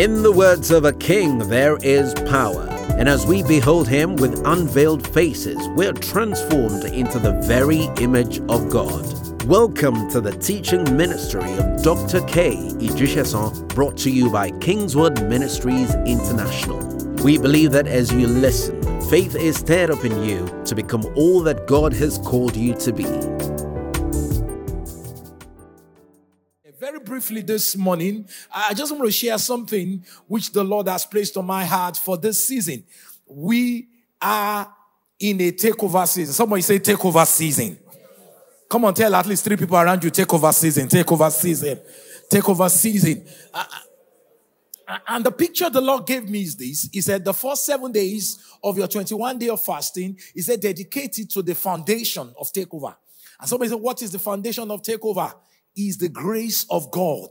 In the words of a king, there is power. And as we behold him with unveiled faces, we're transformed into the very image of God. Welcome to the teaching ministry of Dr. K. Ijisesan, brought to you by Kingsword Ministries International. We believe that as you listen, faith is stirred up in you to become all that God has called you to be. Very briefly this morning, I just want to share something which the Lord has placed on my heart for this season. We are in a takeover season. Somebody say takeover season. Come on, tell at least three people around you takeover season, takeover season, takeover season. And the picture the Lord gave me is this. He said, the first seven days of your 21 day of fasting, said, dedicated to the foundation of takeover. And somebody said, what is the foundation of takeover? Is the grace of God.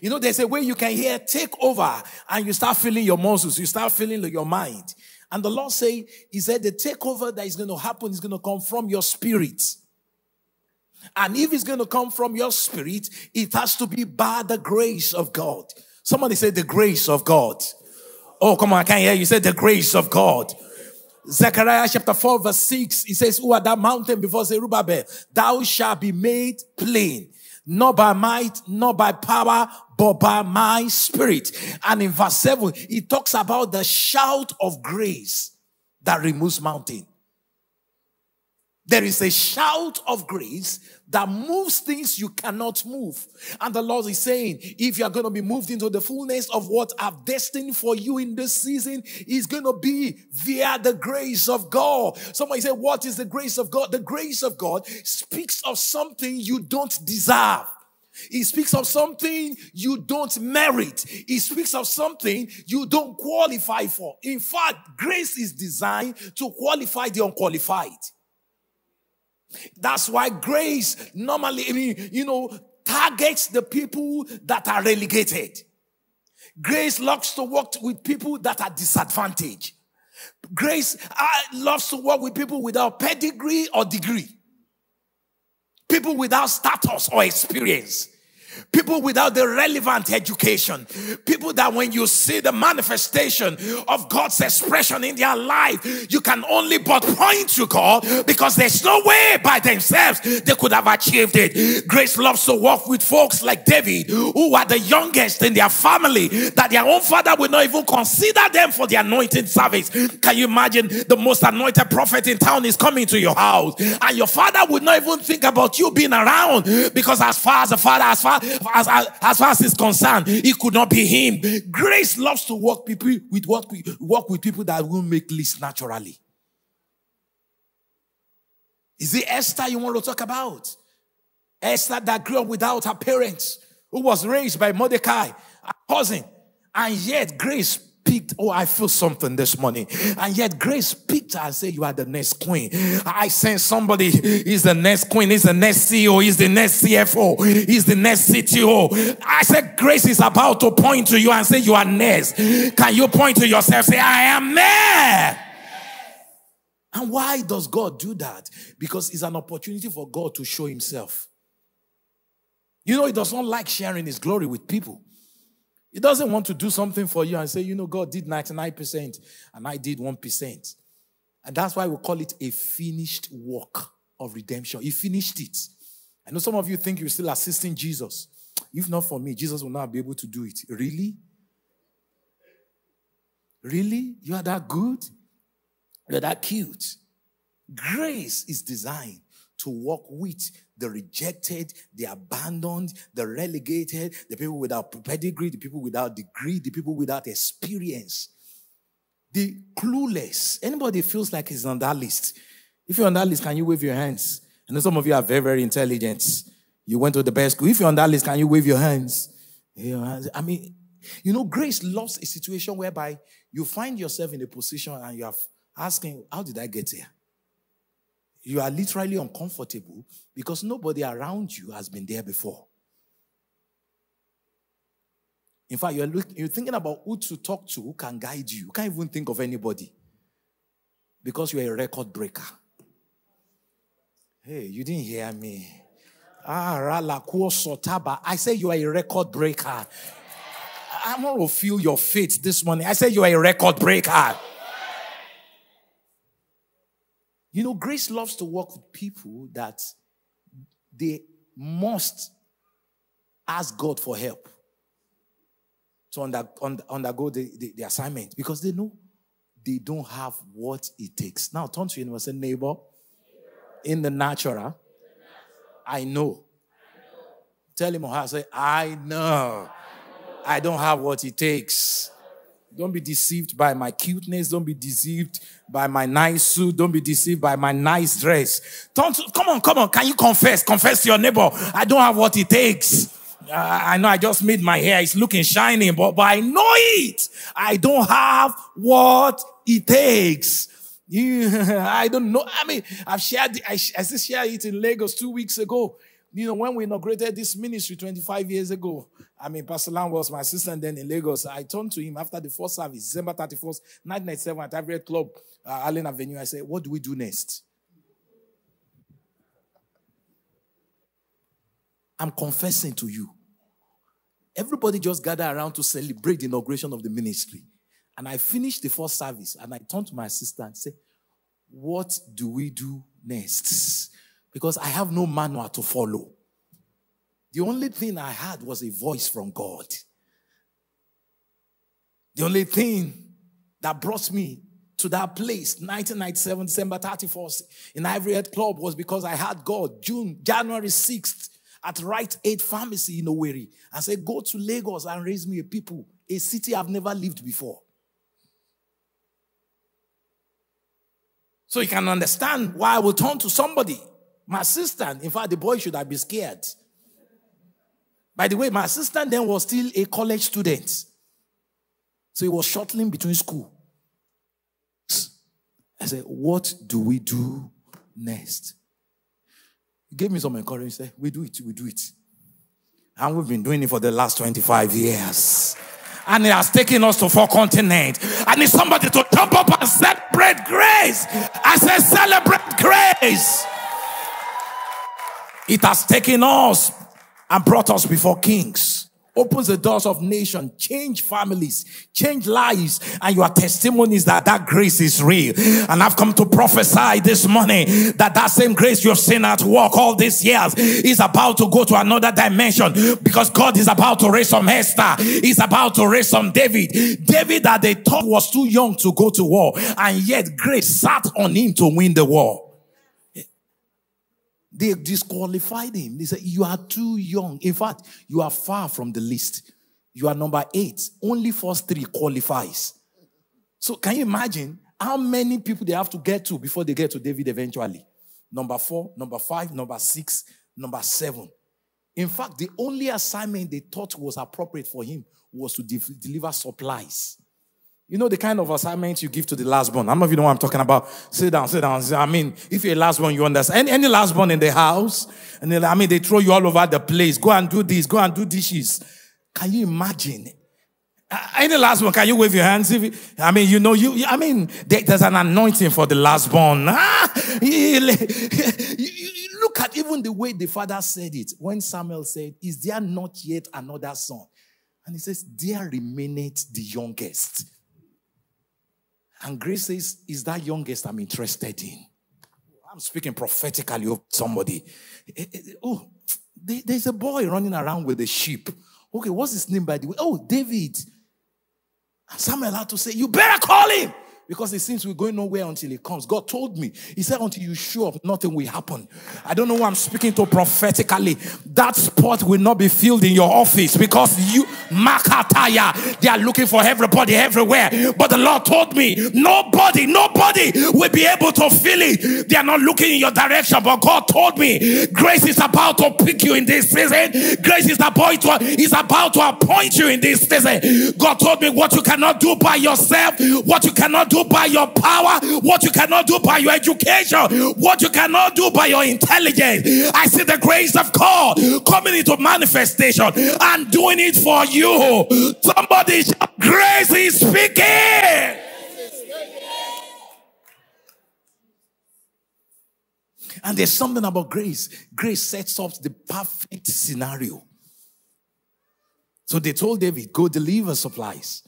You know, there's a way you can hear take over and you start feeling your muscles, you start feeling your mind. And the Lord say, He said the takeover that is going to happen is going to come from your spirit. And if it's going to come from your spirit, it has to be by the grace of God. Somebody said the grace of God. Oh, come on, I can't hear you. Say the grace of God. Zechariah chapter 4 verse 6, he says, Who are that mountain before Zerubbabel? Thou shalt be made plain, not by might, not by power, but by my spirit. And in verse 7, he talks about the shout of grace that removes mountain. There is a shout of grace that moves things you cannot move. And the Lord is saying, if you're going to be moved into the fullness of what I've destined for you in this season, is going to be via the grace of God. Somebody say, what is the grace of God? The grace of God speaks of something you don't deserve. It speaks of something you don't merit. It speaks of something you don't qualify for. In fact, grace is designed to qualify the unqualified. That's why grace normally, I mean, you know, targets the people that are relegated. Grace loves to work with people that are disadvantaged. Grace uh, loves to work with people without pedigree or degree. People without status or experience. People without the relevant education. People that when you see the manifestation of God's expression in their life, you can only but point to God because there's no way by themselves they could have achieved it. Grace loves to walk with folks like David, who are the youngest in their family, that their own father would not even consider them for the anointing service. Can you imagine the most anointed prophet in town is coming to your house and your father would not even think about you being around because as far as the father, as far as, as, as far as is concerned, it could not be him. Grace loves to work people with what work with people that will make lists naturally. Is it Esther you want to talk about? Esther that grew up without her parents, who was raised by Mordecai, a cousin, and yet grace oh, I feel something this morning. And yet grace picked her and said, you are the next queen. I sense somebody is the next queen, is the next CEO, is the next CFO, is the next CTO. I said, grace is about to point to you and say, you are next. Can you point to yourself, say, I am there. And why does God do that? Because it's an opportunity for God to show himself. You know, he does not like sharing his glory with people. He doesn't want to do something for you and say, you know, God did 99% and I did 1%. And that's why we call it a finished work of redemption. He finished it. I know some of you think you're still assisting Jesus. If not for me, Jesus will not be able to do it. Really? Really? You are that good? You're that cute. Grace is designed to walk with the rejected, the abandoned, the relegated, the people without pedigree, the people without degree, the people without experience, the clueless. Anybody feels like he's on that list? If you're on that list, can you wave your hands? I know some of you are very, very intelligent. You went to the best school. If you're on that list, can you wave your hands? I mean, you know, grace loves a situation whereby you find yourself in a position and you are asking, How did I get here? You are literally uncomfortable because nobody around you has been there before. In fact, you're, you're thinking about who to talk to, who can guide you. You can't even think of anybody because you're a record breaker. Hey, you didn't hear me. Ah, I say you are a record breaker. I want to feel your faith this morning. I said you are a record breaker. You know, grace loves to work with people that they must ask God for help to under, under, undergo the, the, the, assignment because they know they don't have what it takes. Now, turn to your neighbor neighbor, in the natural, I know. Tell him her, say, I know. I don't have what it takes. Don't be deceived by my cuteness. Don't be deceived by my nice suit. Don't be deceived by my nice dress. Don't, come on, come on. Can you confess? Confess to your neighbor. I don't have what it takes. I know I just made my hair. It's looking shiny, but, but I know it. I don't have what it takes. I don't know. I mean, I've shared, I, I just shared it in Lagos two weeks ago. You know, when we inaugurated this ministry 25 years ago, I mean, Pastor Lam was my assistant then in Lagos. I turned to him after the first service, December 31st, 1997 at Everett Club, uh, Allen Avenue. I said, What do we do next? I'm confessing to you. Everybody just gathered around to celebrate the inauguration of the ministry. And I finished the first service and I turned to my assistant and said, What do we do next? Because I have no manual to follow. The only thing I had was a voice from God. The only thing that brought me to that place, 1997, December 31st, in Ivory Head Club, was because I had God. June, January 6th, at Right Aid Pharmacy in Owerri, and said, Go to Lagos and raise me a people, a city I've never lived before. So you can understand why I will turn to somebody. My assistant, in fact, the boy should have been scared. By the way, my assistant then was still a college student. So he was shuttling between school. I said, What do we do next? He gave me some encouragement. He said, We do it, we do it. And we've been doing it for the last 25 years. And it has taken us to four continents. I need somebody to jump up and celebrate grace. I said, Celebrate grace. It has taken us and brought us before kings. Opens the doors of nation, change families, change lives, and your testimonies that that grace is real. And I've come to prophesy this morning that that same grace you've seen at work all these years is about to go to another dimension because God is about to raise some Esther. He's about to raise some David. David that they thought was too young to go to war, and yet grace sat on him to win the war. They disqualified him. They said, You are too young. In fact, you are far from the list. You are number eight. Only first three qualifies. So can you imagine how many people they have to get to before they get to David eventually? Number four, number five, number six, number seven. In fact, the only assignment they thought was appropriate for him was to de- deliver supplies. You know the kind of assignment you give to the last born. I don't know if you know what I'm talking about. Sit down, sit down. I mean, if you're last born, you understand. Any, any last born in the house, and I mean, they throw you all over the place. Go and do this, go and do dishes. Can you imagine? Any last one, can you wave your hands? If you, I mean, you know, you, I mean, there, there's an anointing for the last born. Ah, look at even the way the father said it when Samuel said, Is there not yet another son? And he says, There remaineth the youngest. And Grace says, Is that youngest I'm interested in? I'm speaking prophetically of somebody. Eh, eh, eh, oh, there's a boy running around with a sheep. Okay, what's his name by the way? Oh, David. And Samuel had to say, You better call him. Because it seems we're going nowhere until he comes. God told me. He said, until you show up, nothing will happen. I don't know who I'm speaking to prophetically. That spot will not be filled in your office because you, Makataya, they are looking for everybody everywhere. But the Lord told me, nobody, nobody will be able to fill it. They are not looking in your direction. But God told me, grace is about to pick you in this season. Grace is about to, is about to appoint you in this season. God told me what you cannot do by yourself, what you cannot do by your power, what you cannot do by your education, what you cannot do by your intelligence. I see the grace of God coming into manifestation and doing it for you. Somebody, grace is speaking. And there's something about grace. Grace sets up the perfect scenario So they told David, go deliver supplies.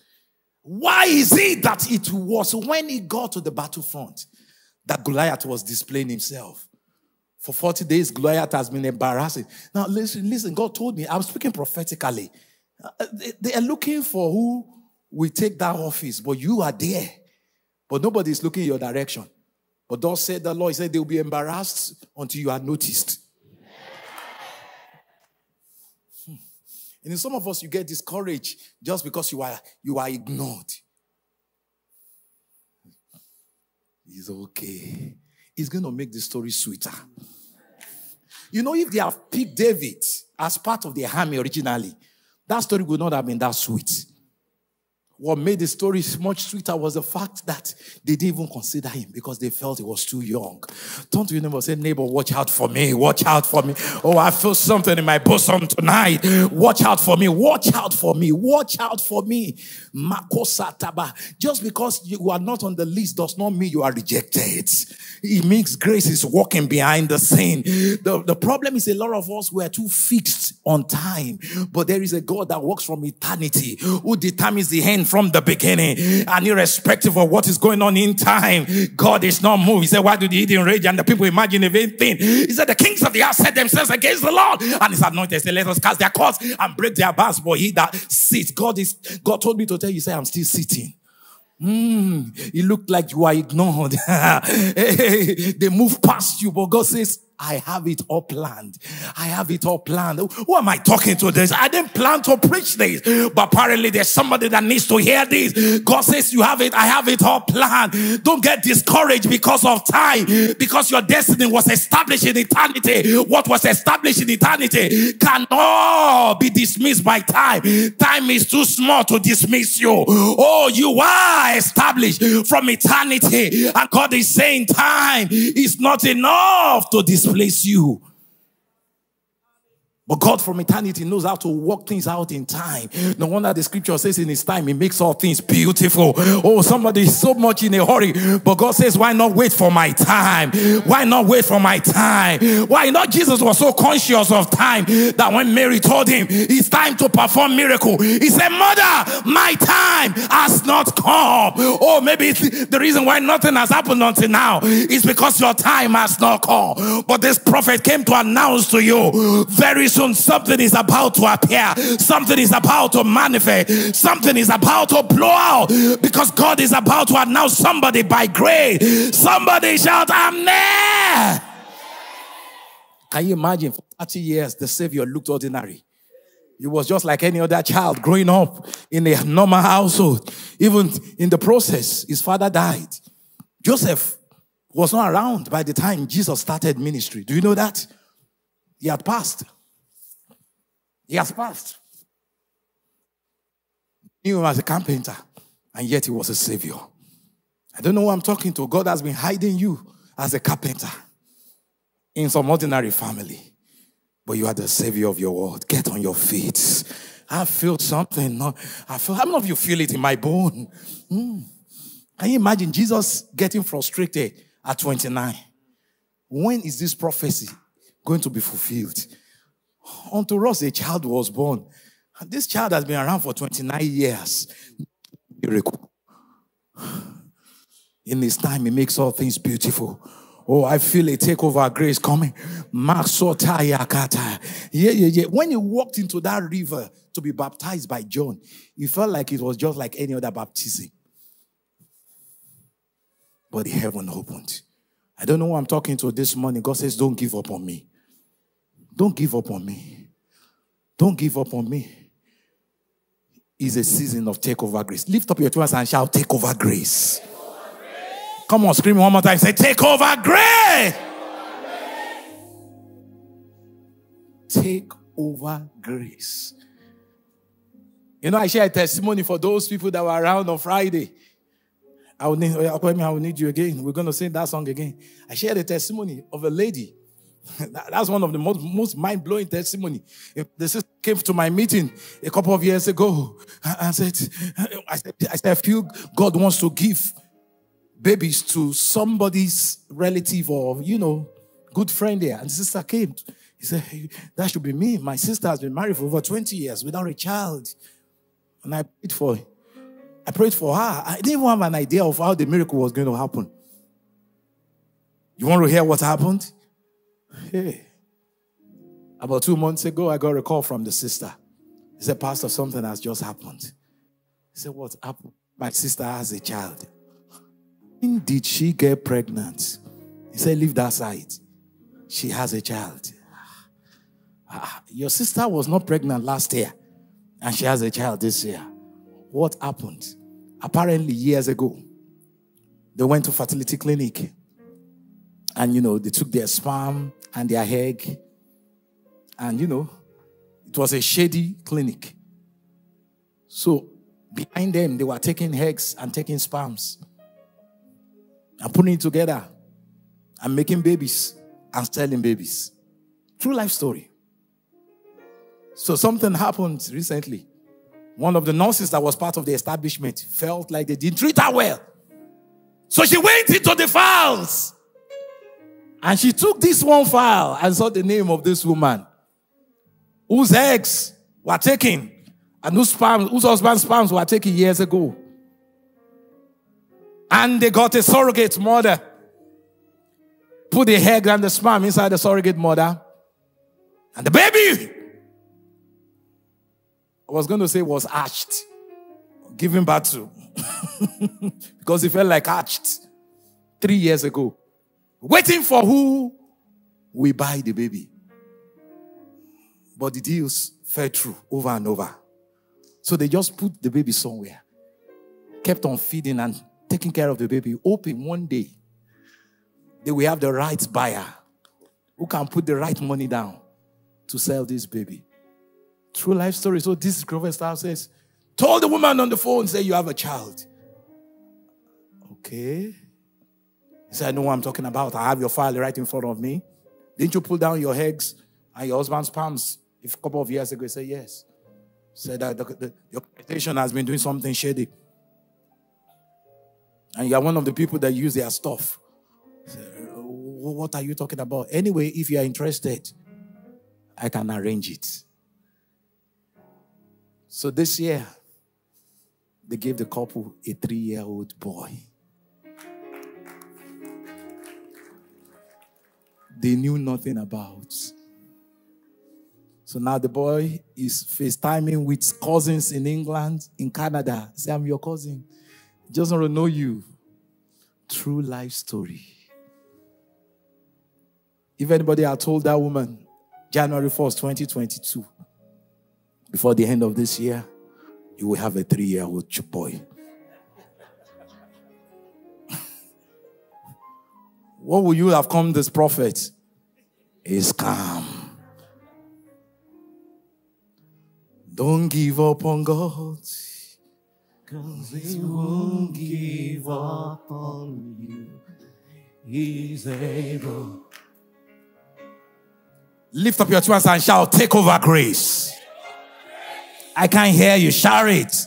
Why is it that it was when he got to the battlefront that Goliath was displaying himself? For 40 days, Goliath has been embarrassing. Now, listen, listen, God told me, I'm speaking prophetically. Uh, they are looking for who will take that office, but you are there. But nobody is looking your direction. But thus said the Lord, He said they will be embarrassed until you are noticed. And in some of us, you get discouraged just because you are you are ignored. It's okay. It's going to make the story sweeter. You know, if they have picked David as part of the army originally, that story would not have been that sweet. What made the story much sweeter was the fact that they didn't even consider him because they felt he was too young. Don't you never say, neighbor, watch out for me, watch out for me. Oh, I feel something in my bosom tonight. Watch out for me, watch out for me, watch out for me. Makosataba. Just because you are not on the list does not mean you are rejected. It means grace is walking behind the scene. The, the problem is a lot of us were too fixed on time, but there is a God that works from eternity who determines the end from the beginning. And irrespective of what is going on in time, God is not moved. He said, Why do the heathen rage and the people imagine a vain thing? He said, The kings of the earth set themselves against the Lord. And his anointed said, Let us cast their cords and break their bars. But he that sits, God is God told me to tell you, say, I'm still sitting. Mm, it looked like you are ignored. they move past you, but God says, I have it all planned. I have it all planned. Who am I talking to this? I didn't plan to preach this, but apparently there's somebody that needs to hear this. God says, You have it. I have it all planned. Don't get discouraged because of time, because your destiny was established in eternity. What was established in eternity cannot be dismissed by time. Time is too small to dismiss you. Oh, you are established from eternity, and God is saying, Time is not enough to dismiss displace you. But God from eternity knows how to work things out in time. No wonder the scripture says in his time, he makes all things beautiful. Oh, somebody is so much in a hurry. But God says, why not wait for my time? Why not wait for my time? Why not? Jesus was so conscious of time that when Mary told him, it's time to perform miracle, he said, mother, my time has not come. Oh, maybe the reason why nothing has happened until now is because your time has not come. But this prophet came to announce to you very soon something is about to appear, something is about to manifest, something is about to blow out because God is about to announce somebody by grace. Somebody shout, there. Can you imagine for 30 years the Savior looked ordinary? He was just like any other child growing up in a normal household. Even in the process, his father died. Joseph was not around by the time Jesus started ministry. Do you know that? He had passed. He has passed. Knew him as a carpenter, and yet he was a savior. I don't know who I'm talking to. God has been hiding you as a carpenter in some ordinary family, but you are the savior of your world. Get on your feet. I feel something. I feel. How many of you feel it in my bone? Mm. Can you imagine Jesus getting frustrated at 29? When is this prophecy going to be fulfilled? Unto us, a child was born. And this child has been around for 29 years. Miracle. In his time, he makes all things beautiful. Oh, I feel a takeover grace coming. Yeah, yeah, yeah. When he walked into that river to be baptized by John, he felt like it was just like any other baptism. But the heaven opened. I don't know who I'm talking to this morning. God says, Don't give up on me. Don't give up on me. Don't give up on me. It's a season of takeover grace. Lift up your two hands and shout, Take over grace. Come on, scream one more time. Say, Take over grace. Take over grace. You know, I share a testimony for those people that were around on Friday. I will need, oh I will need you again. We're going to sing that song again. I shared a testimony of a lady That's one of the most, most mind blowing testimony. The sister came to my meeting a couple of years ago and said, I said, I said, I feel God wants to give babies to somebody's relative or, you know, good friend there. And the sister came He said, hey, That should be me. My sister has been married for over 20 years without a child. And I prayed for I prayed for her. I didn't even have an idea of how the miracle was going to happen. You want to hear what happened? Hey. About two months ago, I got a call from the sister. He said, Pastor, something has just happened. He said, What happened? My sister has a child. When Did she get pregnant? He said, Leave that side. She has a child. Ah, your sister was not pregnant last year, and she has a child this year. What happened? Apparently, years ago, they went to fertility clinic, and you know they took their sperm and their egg, and you know it was a shady clinic. So behind them, they were taking eggs and taking sperms and putting it together and making babies and selling babies. True life story. So something happened recently. One of the nurses that was part of the establishment felt like they didn't treat her well. So she went into the files. And she took this one file and saw the name of this woman whose eggs were taken and whose, whose husband's sperms were taken years ago. And they got a surrogate mother. Put the egg and the sperm inside the surrogate mother. And the baby I was going to say was arched, given birth to, because it felt like arched three years ago, waiting for who we buy the baby. But the deals fell through over and over. So they just put the baby somewhere, kept on feeding and taking care of the baby, hoping one day they will have the right buyer who can put the right money down to sell this baby. True life story. So this Grover Star says, told the woman on the phone, say you have a child. Okay. He said, I know what I'm talking about. I have your file right in front of me. Didn't you pull down your eggs and your husband's palms a couple of years ago? He said, yes. He said that the, the, the organization has been doing something shady. And you are one of the people that use their stuff. Said, what are you talking about? Anyway, if you are interested, I can arrange it. So this year, they gave the couple a three year old boy. They knew nothing about. So now the boy is FaceTiming with cousins in England, in Canada. Say, I'm your cousin. Just want to know you. True life story. If anybody had told that woman, January 1st, 2022, before the end of this year, you will have a three year old boy. What would you have come this prophet? Is calm. Don't give up on God. Cause he won't give up on you. He's able. Lift up your two hands and shout, Take over grace. I can't hear you. Shout it.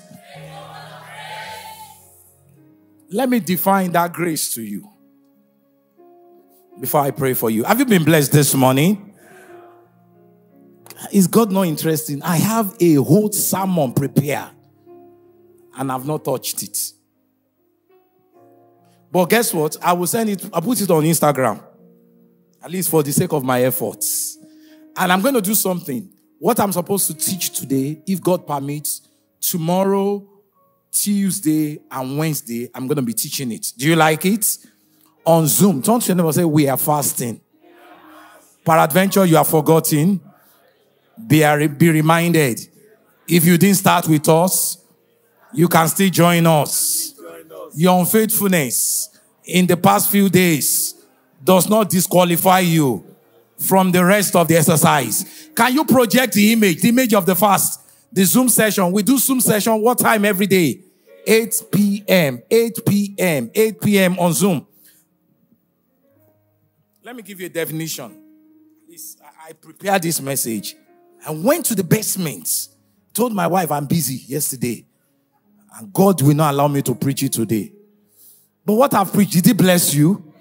Let me define that grace to you before I pray for you. Have you been blessed this morning? Is God not interesting? I have a whole sermon prepared and I've not touched it. But guess what? I will send it, I'll put it on Instagram, at least for the sake of my efforts. And I'm going to do something what I'm supposed to teach today, if God permits, tomorrow, Tuesday, and Wednesday, I'm going to be teaching it. Do you like it? On Zoom. Don't to your neighbor say, We are fasting. Peradventure, you are forgotten. Be, be reminded. If you didn't start with us, you can still join us. Your unfaithfulness in the past few days does not disqualify you from the rest of the exercise. Can you project the image, the image of the fast? The Zoom session. We do Zoom session what time every day? 8 p.m. 8 p.m. 8 p.m. on Zoom. Let me give you a definition. Please, I prepared this message. I went to the basement, told my wife I'm busy yesterday, and God will not allow me to preach it today. But what I've preached, did it bless you?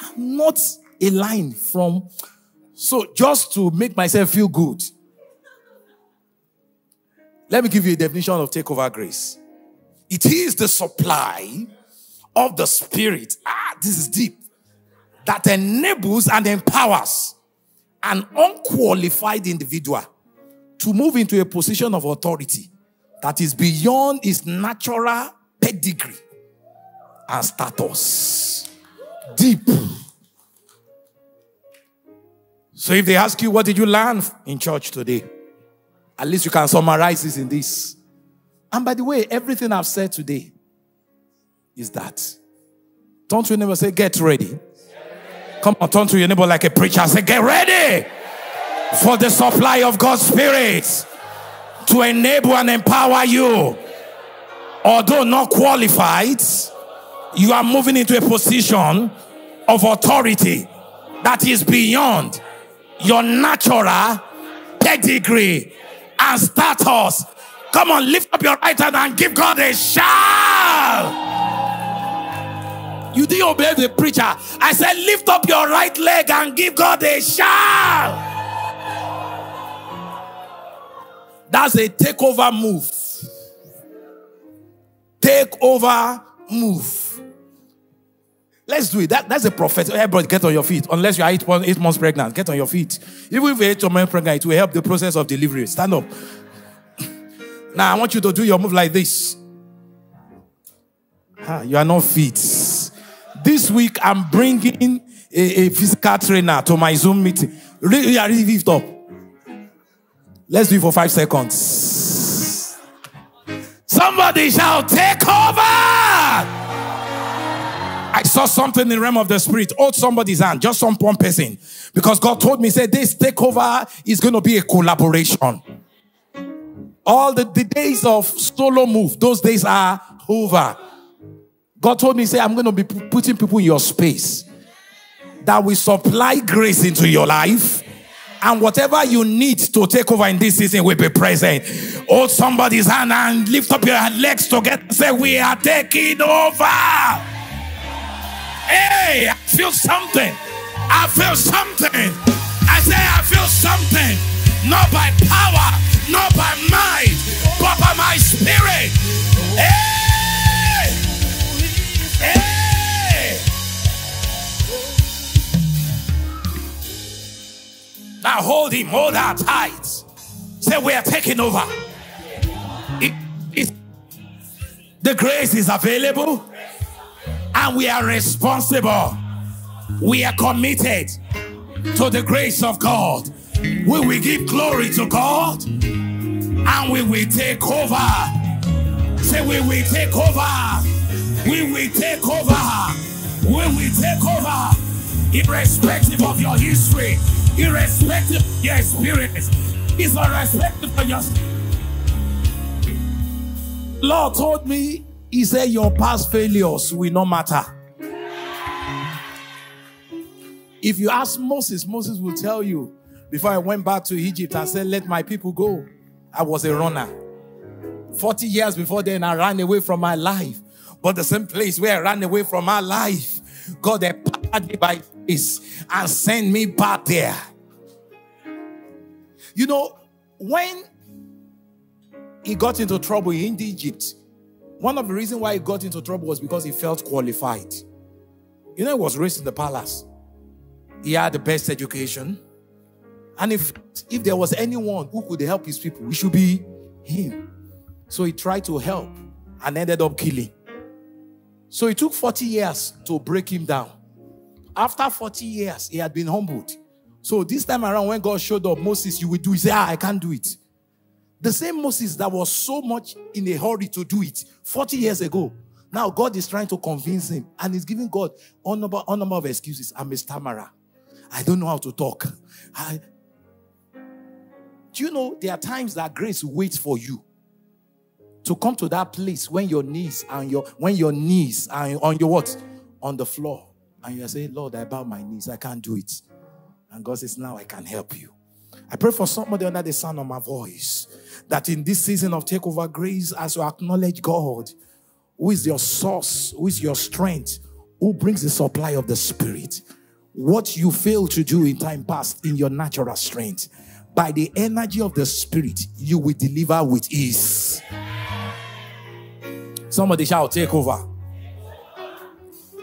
I'm not a line from So, just to make myself feel good, let me give you a definition of takeover grace. It is the supply of the Spirit. Ah, this is deep. That enables and empowers an unqualified individual to move into a position of authority that is beyond his natural pedigree and status. Deep. So if they ask you, what did you learn in church today? At least you can summarize this in this. And by the way, everything I've said today is that. Don't you never say, get ready. Come on, turn to your neighbor like a preacher. Say, get ready for the supply of God's Spirit to enable and empower you. Although not qualified, you are moving into a position of authority that is beyond your natural pedigree and status. Come on, lift up your right hand and give God a shout. You didn't obey the preacher. I said, lift up your right leg and give God a shout. That's a takeover move. Takeover move. Let's do it. That, that's a prophet. Everybody get on your feet. Unless you are eight, eight months pregnant, get on your feet. Even if you're eight months pregnant, it will help the process of delivery. Stand up. Now I want you to do your move like this. Ah, you are not fit. This week I'm bringing a, a physical trainer to my Zoom meeting. Really, really lift up. Let's do it for five seconds. Somebody shall take over. I saw something in the realm of the spirit. Hold somebody's hand, just some one person. Because God told me, say this takeover is going to be a collaboration. All the, the days of solo move, those days are over. God told me, say, I'm going to be putting people in your space that will supply grace into your life. And whatever you need to take over in this season will be present. Hold somebody's hand and lift up your legs together. Say, We are taking over. Hey, I feel something. I feel something. I say, I feel something. Not by power, not by might, but by my spirit. Hey! Hey! Now hold him, hold our tight. Say, we are taking over. It, it, the grace is available and we are responsible. We are committed to the grace of God. We will give glory to God and we will take over. Say, we will take over. We will take over. We will take over. Irrespective of your history, irrespective of your experience, it's all irrespective of your. Lord told me he said, Your past failures will not matter. If you ask Moses, Moses will tell you, before I went back to Egypt and said, Let my people go, I was a runner. 40 years before then, I ran away from my life. But the same place where I ran away from my life, God empowered me by this and sent me back there. You know, when he got into trouble in Egypt, one of the reasons why he got into trouble was because he felt qualified. You know, he was raised in the palace. He had the best education. And if, if there was anyone who could help his people, it should be him. So he tried to help and ended up killing. So it took 40 years to break him down. After 40 years, he had been humbled. So this time around, when God showed up, Moses, you will do it. He said, ah, I can't do it. The same Moses that was so much in a hurry to do it 40 years ago. Now God is trying to convince him and he's giving God a number, number of excuses. I'm a stammerer. I don't know how to talk. I... Do you know there are times that grace waits for you to come to that place when your knees and your when your knees are on your what? On the floor. And you say, Lord, I bow my knees. I can't do it. And God says, Now I can help you. I pray for somebody under the sound of my voice that in this season of takeover grace, as you acknowledge God, who is your source, who is your strength, who brings the supply of the Spirit, what you failed to do in time past in your natural strength, by the energy of the Spirit, you will deliver with ease. Somebody shout, take over.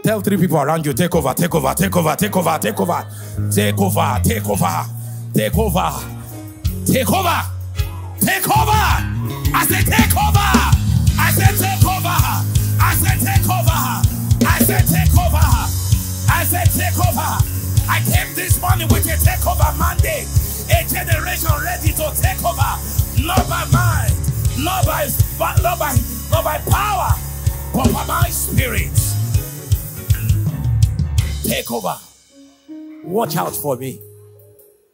Tell three people around you, take over, take over, take over, take over, take over, take over, take over, take over, take over, take over. I said, take over. I said, take over. I said, take over. I said, take over. I said, take over. I came this morning with a takeover mandate. A generation ready to take over. Not by mind, not by, not by, not by power, but by my spirit. Take over. Watch out for me.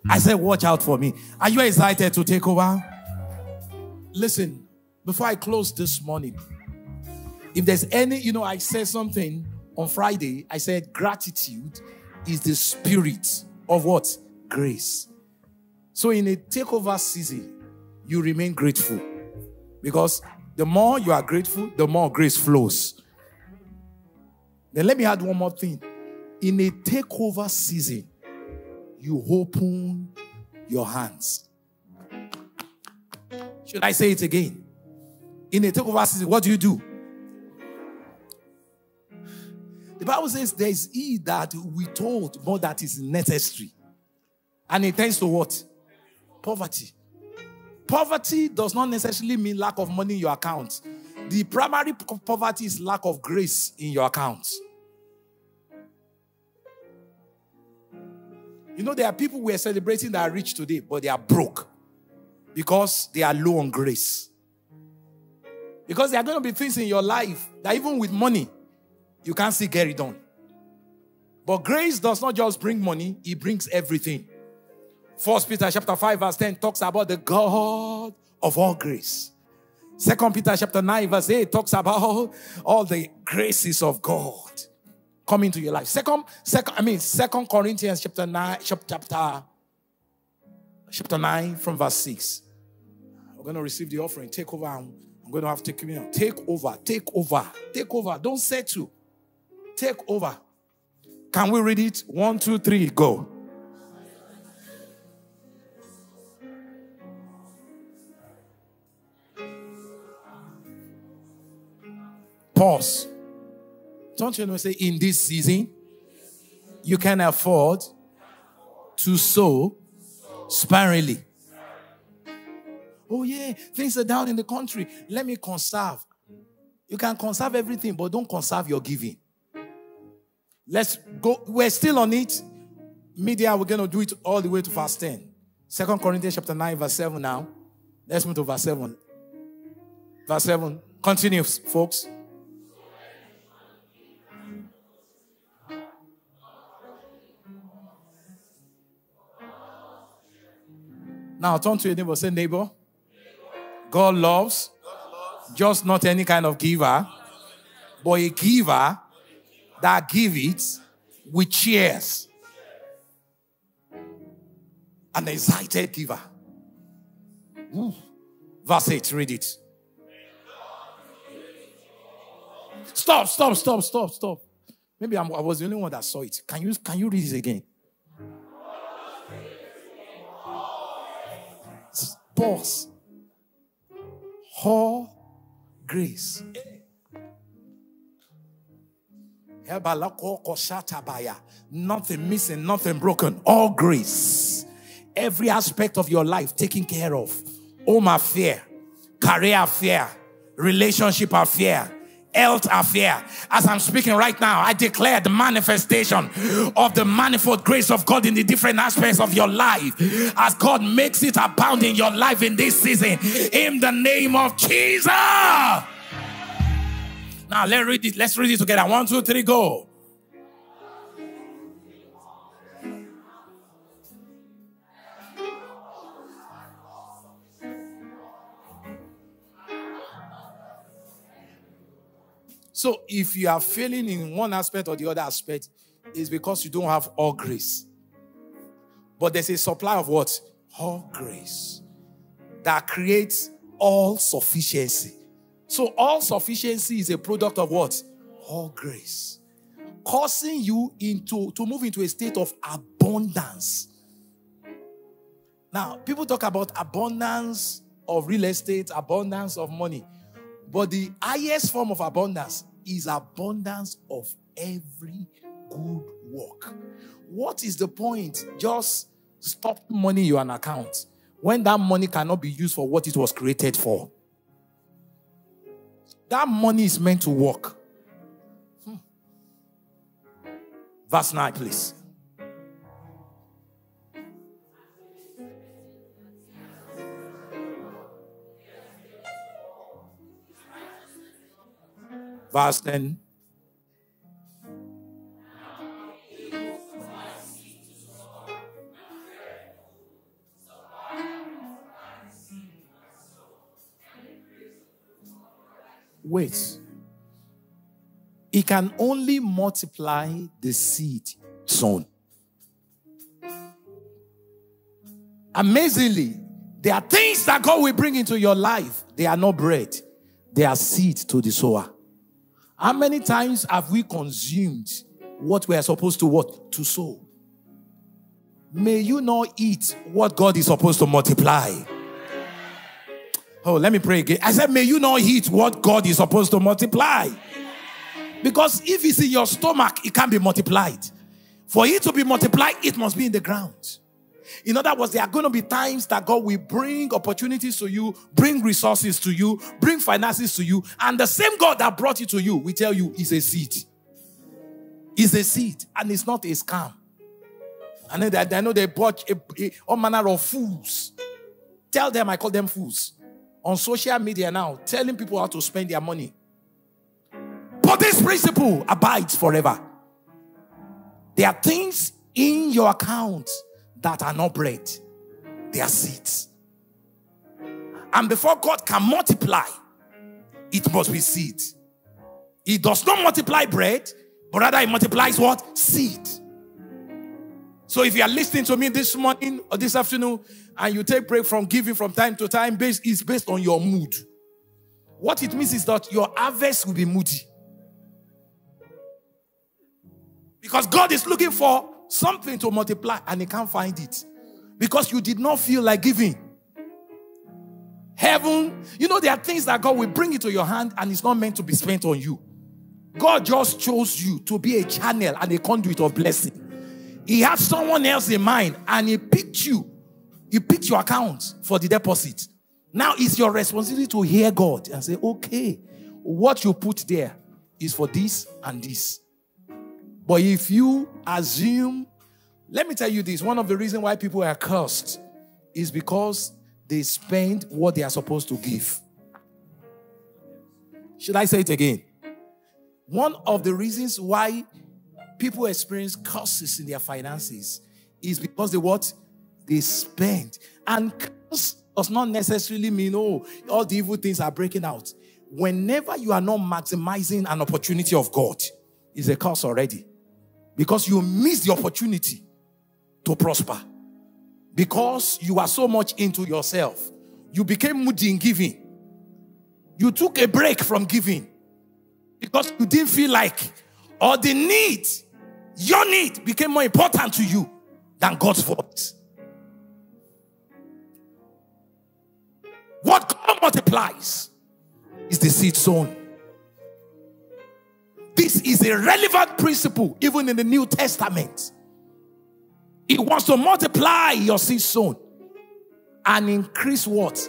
I said, watch out for me. Are you excited to take over? Listen, before I close this morning, if there's any, you know, I said something on Friday. I said, gratitude is the spirit of what? Grace. So in a takeover season, you remain grateful. Because the more you are grateful, the more grace flows. Then let me add one more thing in a takeover season, you open your hands. Should I say it again? In a takeover season, what do you do? The Bible says there is he that we told more that is necessary. And it tends to what? Poverty. Poverty does not necessarily mean lack of money in your account. The primary poverty is lack of grace in your account. You know, there are people we are celebrating that are rich today, but they are broke because they are low on grace. Because there are going to be things in your life that even with money, you can't see get it done. But grace does not just bring money, it brings everything. First Peter chapter 5, verse 10 talks about the God of all grace. Second Peter chapter 9, verse 8 talks about all the graces of God come into your life. Second, second, I mean, Second Corinthians chapter nine, chapter, chapter nine from verse six. We're going to receive the offering. Take over. I'm, I'm going to have to take me Take over. Take over. Take over. Don't say settle. Take over. Can we read it? One, two, three, go. Don't you know, say, in this season, you can afford to sow sparingly. Oh, yeah, things are down in the country. Let me conserve. You can conserve everything, but don't conserve your giving. Let's go. We're still on it. Media, we're going to do it all the way to verse 10. Second Corinthians chapter 9, verse 7 now. Let's move to verse 7. Verse 7. Continue, folks. Now turn to your neighbor, say, neighbor, God loves, just not any kind of giver, but a giver that give it with cheers. An excited giver. Ooh. Verse 8, read it. Stop, stop, stop, stop, stop. Maybe I'm, i was the only one that saw it. Can you, can you read it again? Pause. All grace. Nothing missing, nothing broken. All grace. Every aspect of your life taken care of. Home affair, career affair, relationship affair, health affair. As I'm speaking right now, I declare the manifestation of the manifold grace of God in the different aspects of your life as God makes it abound in your life in this season. In the name of Jesus. Now let's read it. Let's read it together. One, two, three, go. So if you are failing in one aspect or the other aspect, it's because you don't have all grace. But there's a supply of what? All grace that creates all sufficiency. So all sufficiency is a product of what? All grace. causing you into to move into a state of abundance. Now, people talk about abundance of real estate, abundance of money. But the highest form of abundance is abundance of every good work. What is the point? Just stop money in an account when that money cannot be used for what it was created for. That money is meant to work. Hmm. Verse 9, please. Verse 10. Wait. He can only multiply the seed sown. Amazingly, there are things that God will bring into your life. They are not bread, they are seed to the sower. How many times have we consumed what we are supposed to what? To sow. May you not eat what God is supposed to multiply. Oh, let me pray again. I said, may you not eat what God is supposed to multiply. Because if it's in your stomach, it can't be multiplied. For it to be multiplied, it must be in the ground. In other words, there are going to be times that God will bring opportunities to you, bring resources to you, bring finances to you, and the same God that brought it to you, we tell you, is a seed. Is a seed, and it's not a scam. And then I know they bought a, a, all manner of fools. Tell them I call them fools on social media now, telling people how to spend their money. But this principle abides forever. There are things in your account that are not bread, they are seeds. And before God can multiply, it must be seed. He does not multiply bread, but rather he multiplies what? Seed. So if you are listening to me this morning or this afternoon and you take break from giving from time to time, based is based on your mood. What it means is that your harvest will be moody. Because God is looking for something to multiply and he can't find it because you did not feel like giving. Heaven, you know, there are things that God will bring into your hand and it's not meant to be spent on you. God just chose you to be a channel and a conduit of blessing. He had someone else in mind and he picked you. He picked your account for the deposit. Now it's your responsibility to hear God and say, okay, what you put there is for this and this. But if you assume, let me tell you this one of the reasons why people are cursed is because they spend what they are supposed to give. Should I say it again? One of the reasons why people experience curses in their finances is because they what? They spend. And curse does not necessarily mean, oh, all the evil things are breaking out. Whenever you are not maximizing an opportunity of God, is a curse already because you missed the opportunity to prosper. Because you are so much into yourself, you became moody in giving. You took a break from giving because you didn't feel like, or the need, your need became more important to you than God's voice. What God multiplies is the seed sown. This is a relevant principle even in the New Testament. It wants to multiply your seed sown and increase what?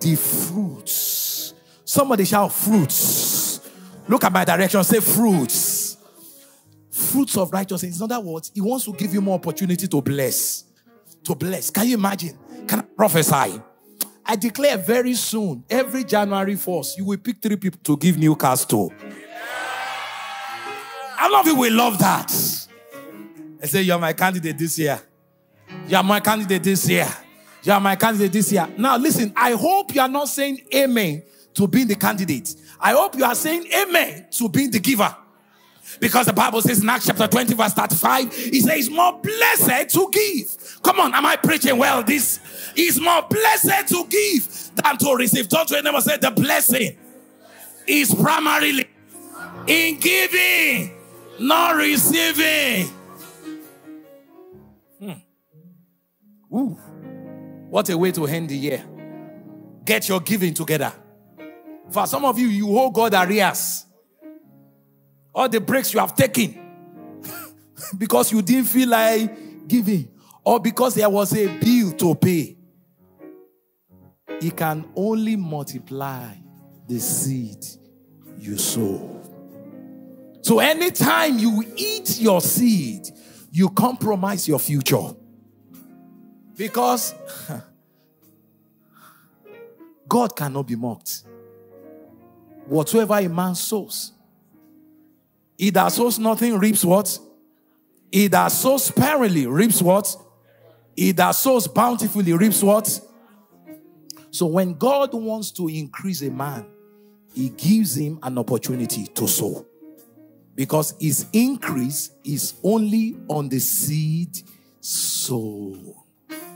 The fruits. Somebody shout fruits. Look at my direction, say fruits. Fruits of righteousness. In other words, He wants to give you more opportunity to bless. To bless. Can you imagine? Can I prophesy? I declare very soon, every January 1st, you will pick three people to give new cars to. How long of you will love that? I say, You're my candidate this year. You're my candidate this year. You're my candidate this year. Now, listen, I hope you are not saying amen to being the candidate. I hope you are saying amen to being the giver. Because the Bible says in Acts chapter 20, verse 35, it says, it's More blessed to give. Come on, am I preaching well? This is more blessed to give than to receive. Don't you ever say the blessing is primarily in giving. Not receiving. Hmm. Ooh, what a way to end the year. Get your giving together. For some of you, you owe God arrears. All the breaks you have taken because you didn't feel like giving or because there was a bill to pay. He can only multiply the seed you sow. So anytime you eat your seed, you compromise your future. Because God cannot be mocked. Whatsoever a man sows, he that sows nothing reaps what? He that sows sparingly reaps what? He that sows bountifully reaps what? So when God wants to increase a man, he gives him an opportunity to sow. Because his increase is only on the seed sown.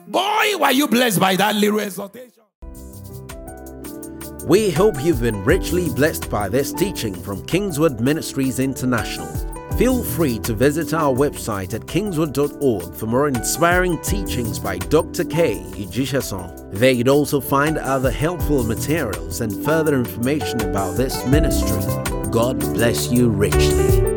Boy, were you blessed by that little exhortation? We hope you've been richly blessed by this teaching from Kingsword Ministries International. Feel free to visit our website at kingsword.org for more inspiring teachings by Dr. K. Ijishason. There you'd also find other helpful materials and further information about this ministry. God bless you richly.